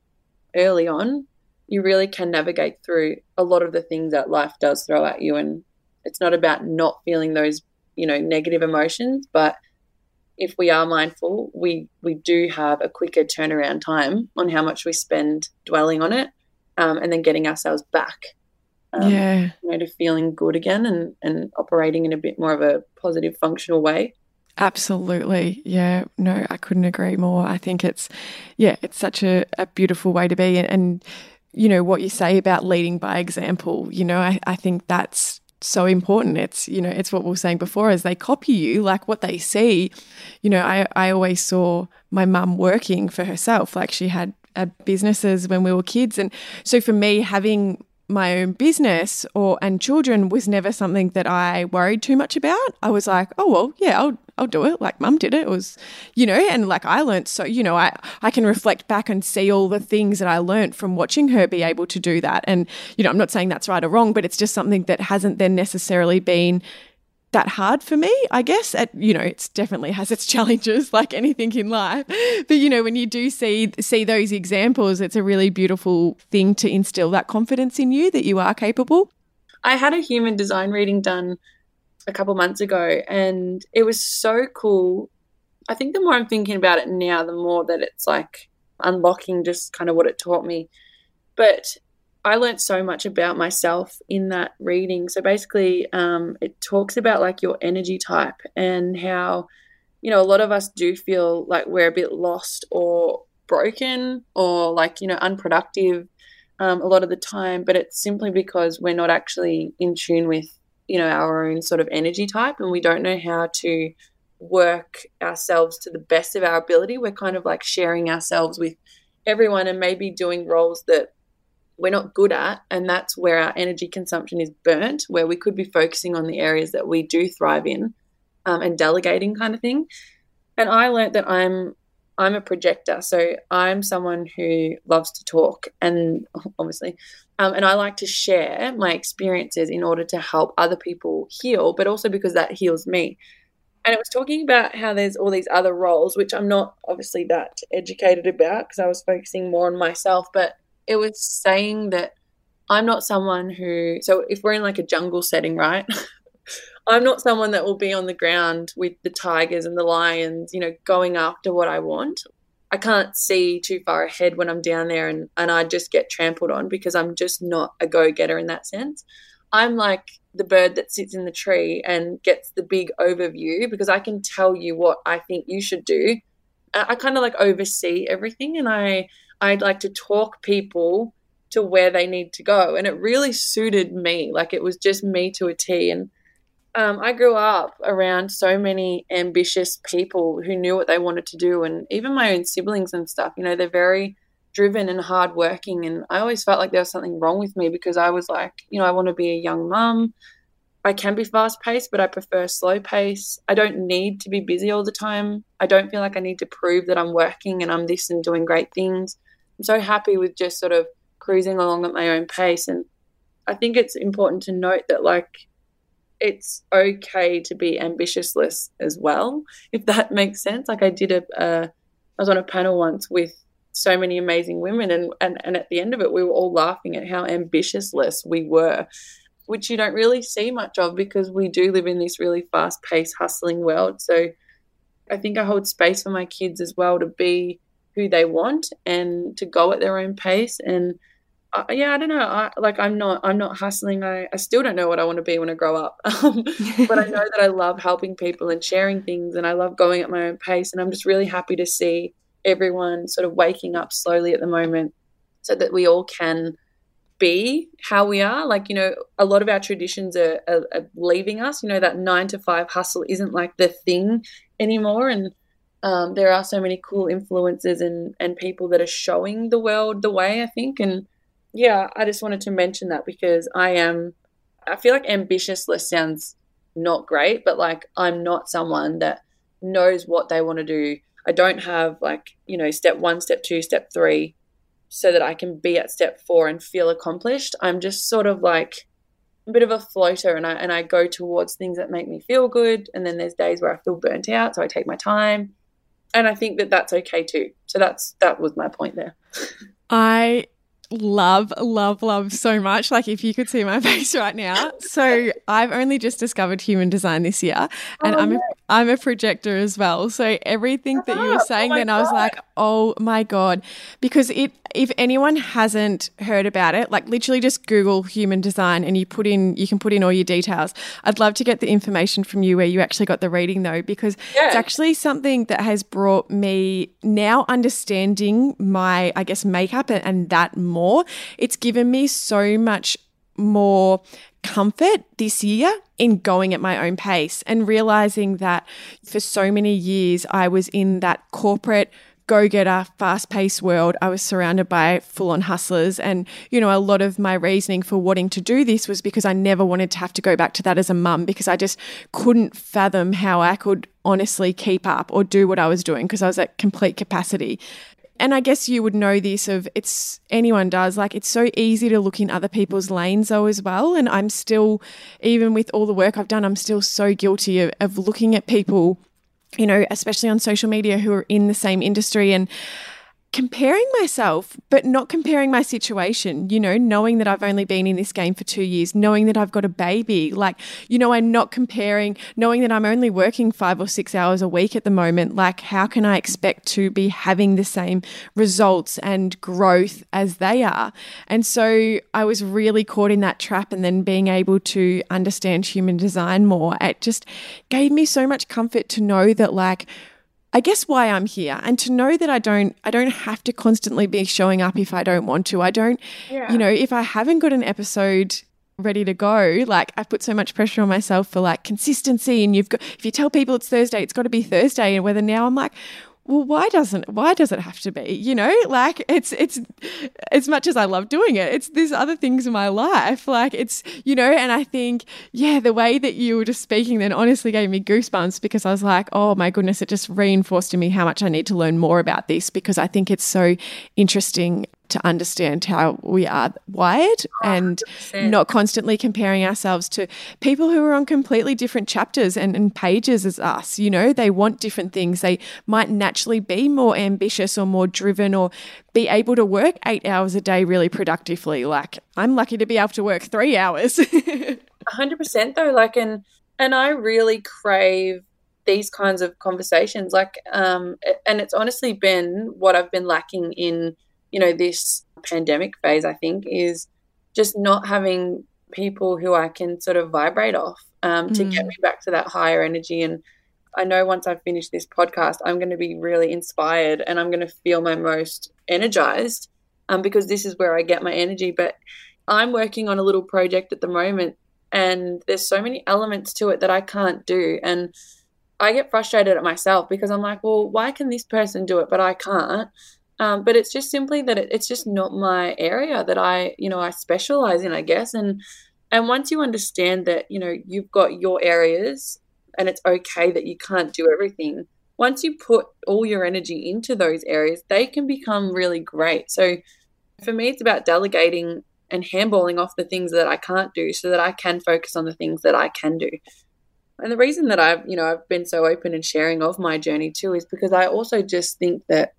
early on, you really can navigate through a lot of the things that life does throw at you. And it's not about not feeling those you know negative emotions, but if we are mindful, we we do have a quicker turnaround time on how much we spend dwelling on it, um, and then getting ourselves back um, yeah. you know, to feeling good again and, and operating in a bit more of a positive, functional way. Absolutely. Yeah. No, I couldn't agree more. I think it's, yeah, it's such a, a beautiful way to be. And, and, you know, what you say about leading by example, you know, I, I think that's so important. It's, you know, it's what we were saying before as they copy you, like what they see. You know, I, I always saw my mum working for herself. Like she had uh, businesses when we were kids. And so for me, having my own business or and children was never something that I worried too much about. I was like, oh well, yeah, I'll I'll do it. Like mum did it. It was, you know, and like I learned so, you know, I I can reflect back and see all the things that I learned from watching her be able to do that. And you know, I'm not saying that's right or wrong, but it's just something that hasn't then necessarily been that hard for me, I guess. At, you know, it's definitely has its challenges like anything in life. But you know, when you do see see those examples, it's a really beautiful thing to instill that confidence in you that you are capable. I had a human design reading done a couple months ago and it was so cool. I think the more I'm thinking about it now, the more that it's like unlocking just kind of what it taught me. But I learned so much about myself in that reading. So basically, um, it talks about like your energy type and how, you know, a lot of us do feel like we're a bit lost or broken or like, you know, unproductive um, a lot of the time. But it's simply because we're not actually in tune with, you know, our own sort of energy type and we don't know how to work ourselves to the best of our ability. We're kind of like sharing ourselves with everyone and maybe doing roles that we're not good at. And that's where our energy consumption is burnt, where we could be focusing on the areas that we do thrive in um, and delegating kind of thing. And I learned that I'm I'm a projector. So I'm someone who loves to talk and obviously, um, and I like to share my experiences in order to help other people heal, but also because that heals me. And it was talking about how there's all these other roles, which I'm not obviously that educated about because I was focusing more on myself, but it was saying that I'm not someone who, so if we're in like a jungle setting, right? I'm not someone that will be on the ground with the tigers and the lions, you know, going after what I want. I can't see too far ahead when I'm down there and, and I just get trampled on because I'm just not a go getter in that sense. I'm like the bird that sits in the tree and gets the big overview because I can tell you what I think you should do. I kind of like oversee everything and I I'd like to talk people to where they need to go and it really suited me like it was just me to a T and um, I grew up around so many ambitious people who knew what they wanted to do, and even my own siblings and stuff. You know, they're very driven and hardworking, and I always felt like there was something wrong with me because I was like, you know, I want to be a young mum. I can be fast paced, but I prefer slow pace. I don't need to be busy all the time. I don't feel like I need to prove that I'm working and I'm this and doing great things. I'm so happy with just sort of cruising along at my own pace. And I think it's important to note that, like, it's okay to be ambitiousless as well, if that makes sense. Like I did a, I was on a panel once with so many amazing women and, and and at the end of it we were all laughing at how ambitiousless we were which you don't really see much of because we do live in this really fast paced hustling world so i think i hold space for my kids as well to be who they want and to go at their own pace and uh, yeah, I don't know. I, like I'm not, I'm not hustling. I, I still don't know what I want to be when I grow up. Um, but I know that I love helping people and sharing things, and I love going at my own pace. And I'm just really happy to see everyone sort of waking up slowly at the moment, so that we all can be how we are. Like you know, a lot of our traditions are, are, are leaving us. You know, that nine to five hustle isn't like the thing anymore, and um, there are so many cool influences and and people that are showing the world the way. I think and yeah, I just wanted to mention that because I am, I feel like ambitiousless sounds not great, but like I'm not someone that knows what they want to do. I don't have like, you know, step one, step two, step three, so that I can be at step four and feel accomplished. I'm just sort of like a bit of a floater and I and I go towards things that make me feel good. And then there's days where I feel burnt out, so I take my time. And I think that that's okay too. So that's that was my point there. I love, love, love so much. Like if you could see my face right now. So I've only just discovered human design this year, and oh, I'm a, I'm a projector as well. So everything that you were ah, oh saying, oh then God. I was like, oh my god, because it. If anyone hasn't heard about it, like literally just Google human design and you put in, you can put in all your details. I'd love to get the information from you where you actually got the reading though, because yeah. it's actually something that has brought me now understanding my, I guess, makeup and, and that more more. It's given me so much more comfort this year in going at my own pace and realizing that for so many years I was in that corporate go getter, fast paced world. I was surrounded by full on hustlers. And, you know, a lot of my reasoning for wanting to do this was because I never wanted to have to go back to that as a mum because I just couldn't fathom how I could honestly keep up or do what I was doing because I was at complete capacity and I guess you would know this of it's anyone does like it's so easy to look in other people's lanes though as well. And I'm still even with all the work I've done I'm still so guilty of, of looking at people you know especially on social media who are in the same industry. And comparing myself, but not comparing my situation, you know, knowing that I've only been in this game for two years, knowing that I've got a baby. Like, you know, I'm not comparing, knowing that I'm only working five or six hours a week at the moment. Like, how can I expect to be having the same results and growth as they are? And so I was really caught in that trap and then being able to understand human design more. It just gave me so much comfort to know that, like, I guess why I'm here and to know that I don't I don't have to constantly be showing up if I don't want to. I don't yeah. you know, if I haven't got an episode ready to go, like I put so much pressure on myself for like consistency and you've got if you tell people it's Thursday, it's got to be Thursday and whether now I'm like well why doesn't why does it have to be you know? Like it's it's as much as i love doing it it's there's other things in my life. Like it's you know and i think yeah the way that you were just speaking then honestly gave me goosebumps because i was like oh my goodness it just reinforced to me how much i need to learn more about this because i think it's so interesting to understand how we are wired and 100%. not constantly comparing ourselves to people who are on completely different chapters and, and pages as us. You know, they want different things. They might naturally be more ambitious or more driven or be able to work eight hours a day really productively. Like, I'm lucky to be able to work three hours. 100% though. Like, and, and I really crave these kinds of conversations like um and it's honestly been what i've been lacking in you know, this pandemic phase, I think, is just not having people who I can sort of vibrate off um, to mm. get me back to that higher energy. And I know once I finish this podcast, I'm going to be really inspired and I'm going to feel my most energized um, because this is where I get my energy. But I'm working on a little project at the moment and there's so many elements to it that I can't do. And I get frustrated at myself because I'm like, well, why can this person do it, but I can't? Um, but it's just simply that it, it's just not my area that I, you know, I specialize in, I guess. And and once you understand that, you know, you've got your areas and it's okay that you can't do everything. Once you put all your energy into those areas, they can become really great. So for me, it's about delegating and handballing off the things that I can't do so that I can focus on the things that I can do. And the reason that I've, you know, I've been so open and sharing of my journey too is because I also just think that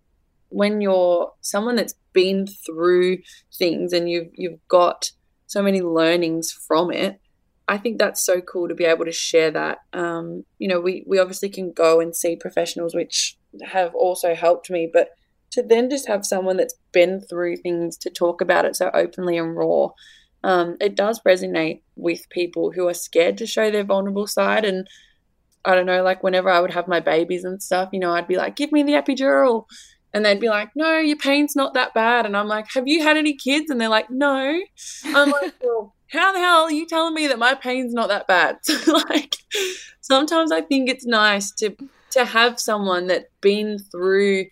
when you're someone that's been through things and you've you've got so many learnings from it I think that's so cool to be able to share that. Um, you know, we, we obviously can go and see professionals, which have also helped me, but to then just have someone that's been through things to talk about it so openly and raw, um, it does resonate with people who are scared to show their vulnerable side. And I don't know, like whenever I would have my babies and stuff, you know, I'd be like, give me the epidural and they'd be like, "No, your pain's not that bad." And I'm like, "Have you had any kids?" And they're like, "No." I'm like, "Well, how the hell are you telling me that my pain's not that bad?" So like, sometimes I think it's nice to to have someone that's been through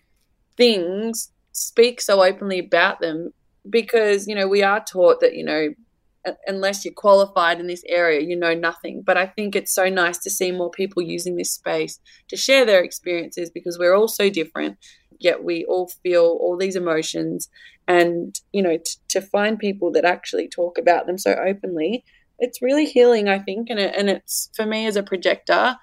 things speak so openly about them because you know we are taught that you know unless you're qualified in this area, you know nothing. But I think it's so nice to see more people using this space to share their experiences because we're all so different yet we all feel all these emotions and you know t- to find people that actually talk about them so openly it's really healing i think and, it, and it's for me as a projector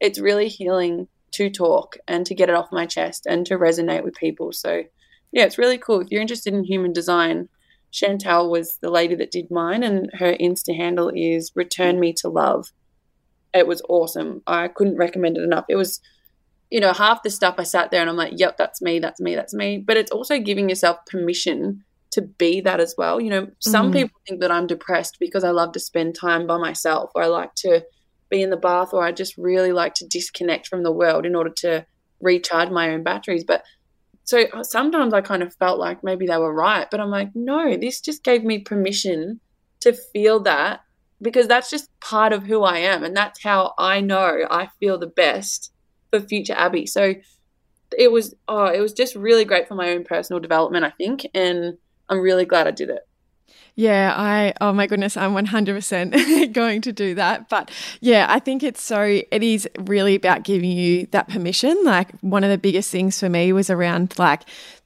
it's really healing to talk and to get it off my chest and to resonate with people. So yeah it's really cool. If you're interested in human design chantal was the lady that did mine and her insta handle is return me to love. It was awesome. I couldn't recommend it enough. It was you know, half the stuff I sat there and I'm like, yep, that's me, that's me, that's me. But it's also giving yourself permission to be that as well. You know, some mm-hmm. people think that I'm depressed because I love to spend time by myself or I like to be in the bath or I just really like to disconnect from the world in order to recharge my own batteries. But so uh, sometimes I kind of felt like maybe they were right, but I'm like, no, this just gave me permission to feel that because that's just part of who I am. And that's how I know I feel the best for future Abby. So it was oh, it was just really great for my own personal development, I think, and I'm really glad I did it. Yeah, I, oh my goodness, I'm 100% going to do that. But yeah, I think it's so, it is really about giving you that permission. Like, one of the biggest things for me was around like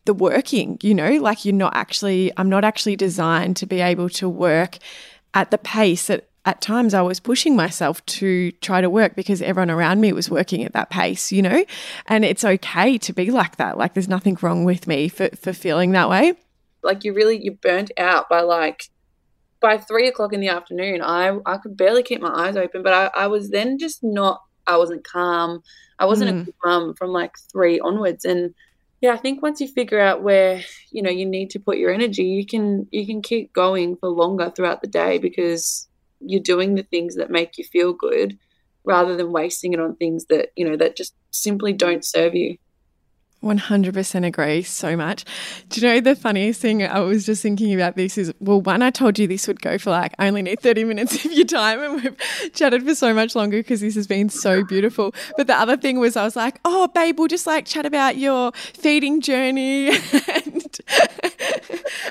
the working, you know, like you're not actually, I'm not actually designed to be able to work at the pace that at times I was pushing myself to try to work because everyone around me was working at that pace, you know? And it's okay to be like that. Like there's nothing wrong with me for, for feeling that way. Like you really you're burnt out by like by three o'clock in the afternoon, I I could barely keep my eyes open, but I, I was then just not I wasn't calm. I wasn't mm. a good mum from like three onwards. And yeah, I think once you figure out where, you know, you need to put your energy, you can you can keep going for longer throughout the day because you're doing the things that make you feel good rather than wasting it on things that you know that just simply don't serve you 100% agree so much. Do you know the funniest thing I was just thinking about this is well one I told you this would go for like I only need 30 minutes of your time and we've chatted for so much longer because this has been so beautiful. But the other thing was I was like, "Oh babe, we'll just like chat about your feeding journey and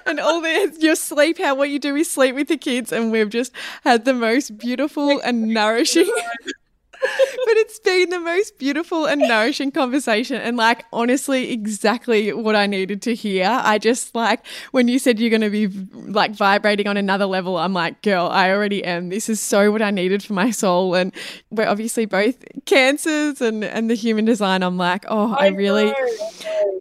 and all this your sleep how what you do is sleep with the kids and we've just had the most beautiful and nourishing but it's been the most beautiful and nourishing conversation and like honestly exactly what I needed to hear. I just like when you said you're going to be like vibrating on another level, I'm like, girl, I already am. This is so what I needed for my soul and we're obviously both cancers and and the human design. I'm like, oh, I, I really know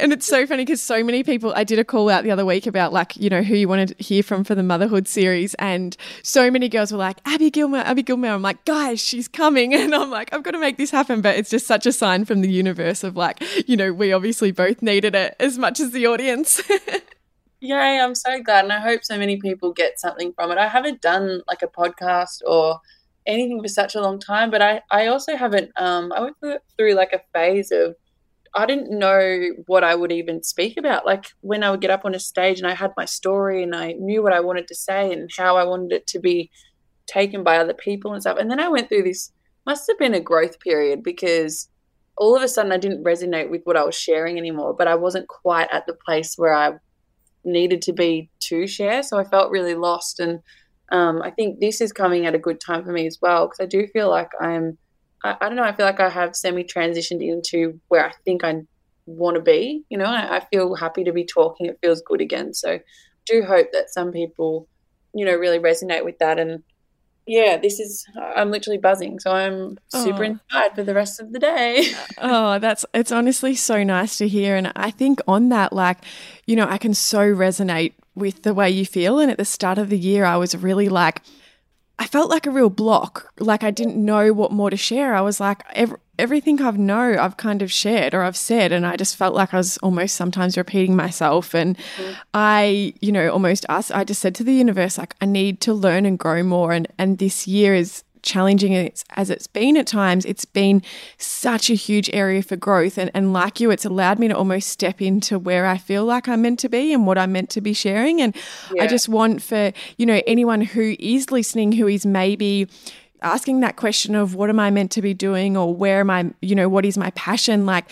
and it's so funny because so many people I did a call out the other week about like you know who you wanted to hear from for the motherhood series and so many girls were like Abby Gilmore Abby Gilmore I'm like guys she's coming. And I'm like I've got to make this happen but it's just such a sign from the universe of like you know we obviously both needed it as much as the audience. Yay, I'm so glad and I hope so many people get something from it. I haven't done like a podcast or anything for such a long time but I I also haven't um I went through like a phase of I didn't know what I would even speak about. Like when I would get up on a stage and I had my story and I knew what I wanted to say and how I wanted it to be taken by other people and stuff. And then I went through this, must have been a growth period because all of a sudden I didn't resonate with what I was sharing anymore, but I wasn't quite at the place where I needed to be to share. So I felt really lost. And um, I think this is coming at a good time for me as well because I do feel like I'm I, I don't know. I feel like I have semi transitioned into where I think I want to be. You know, I, I feel happy to be talking. It feels good again. So, I do hope that some people, you know, really resonate with that. And yeah, this is, I'm literally buzzing. So I'm super oh. inspired for the rest of the day. oh, that's, it's honestly so nice to hear. And I think on that, like, you know, I can so resonate with the way you feel. And at the start of the year, I was really like, I felt like a real block. Like I didn't know what more to share. I was like, every, everything I've know, I've kind of shared or I've said, and I just felt like I was almost sometimes repeating myself. And mm. I, you know, almost asked. I just said to the universe, like, I need to learn and grow more. And and this year is challenging as it's been at times, it's been such a huge area for growth. And, and like you, it's allowed me to almost step into where I feel like I'm meant to be and what I'm meant to be sharing. And yeah. I just want for, you know, anyone who is listening who is maybe asking that question of what am I meant to be doing or where am I, you know, what is my passion? Like,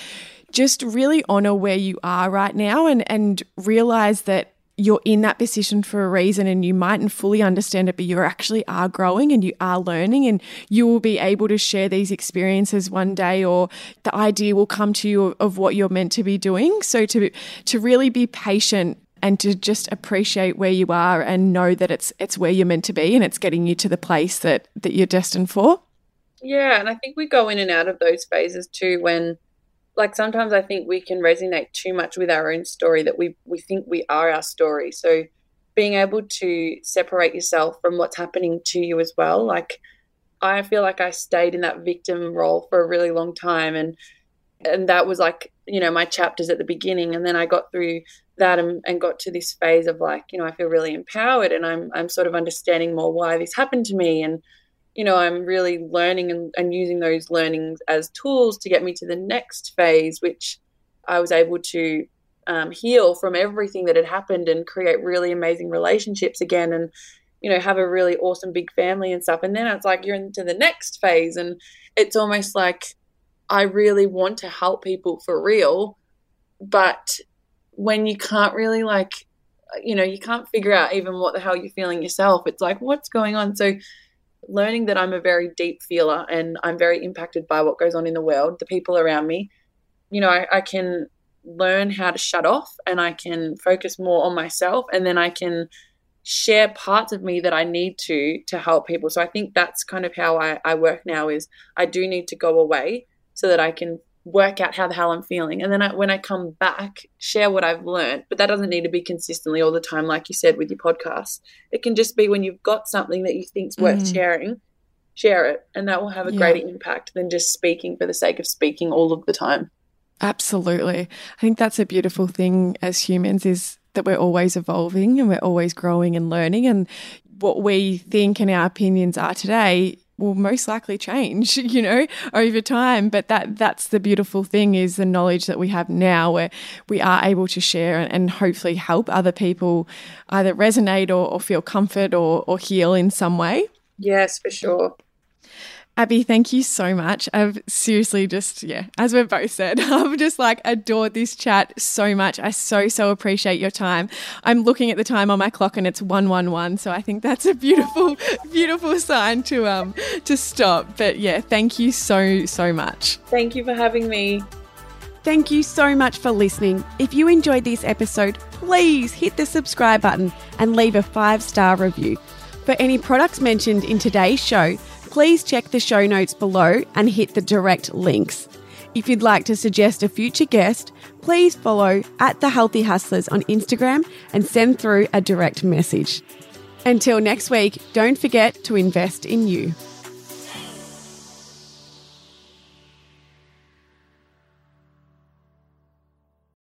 just really honor where you are right now and and realize that you're in that position for a reason and you mightn't fully understand it, but you actually are growing and you are learning and you will be able to share these experiences one day or the idea will come to you of what you're meant to be doing. So to to really be patient and to just appreciate where you are and know that it's it's where you're meant to be and it's getting you to the place that that you're destined for. Yeah, and I think we go in and out of those phases too when like sometimes I think we can resonate too much with our own story that we we think we are our story. So being able to separate yourself from what's happening to you as well. Like I feel like I stayed in that victim role for a really long time and and that was like, you know, my chapters at the beginning and then I got through that and, and got to this phase of like, you know, I feel really empowered and I'm I'm sort of understanding more why this happened to me and you know, I'm really learning and, and using those learnings as tools to get me to the next phase, which I was able to um, heal from everything that had happened and create really amazing relationships again and, you know, have a really awesome big family and stuff. And then it's like you're into the next phase, and it's almost like I really want to help people for real. But when you can't really, like, you know, you can't figure out even what the hell you're feeling yourself, it's like, what's going on? So, learning that I'm a very deep feeler and I'm very impacted by what goes on in the world, the people around me, you know, I, I, can learn how to shut off and I can focus more on myself and then I can share parts of me that I need to to help people. So I think that's kind of how I, I work now is I do need to go away so that I can work out how the hell I'm feeling. And then I, when I come back, share what I've learned. But that doesn't need to be consistently all the time, like you said with your podcast. It can just be when you've got something that you think's worth mm. sharing, share it, and that will have a yeah. greater impact than just speaking for the sake of speaking all of the time. Absolutely. I think that's a beautiful thing as humans is that we're always evolving and we're always growing and learning and what we think and our opinions are today will most likely change, you know, over time. But that that's the beautiful thing is the knowledge that we have now where we are able to share and, and hopefully help other people either resonate or, or feel comfort or, or heal in some way. Yes, for sure. Abby, thank you so much. I've seriously just, yeah, as we've both said, I've just like adored this chat so much. I so, so appreciate your time. I'm looking at the time on my clock and it's 111. So I think that's a beautiful, beautiful sign to, um, to stop. But yeah, thank you so, so much. Thank you for having me. Thank you so much for listening. If you enjoyed this episode, please hit the subscribe button and leave a five star review. For any products mentioned in today's show, please check the show notes below and hit the direct links. If you'd like to suggest a future guest, please follow at The Healthy Hustlers on Instagram and send through a direct message. Until next week, don't forget to invest in you.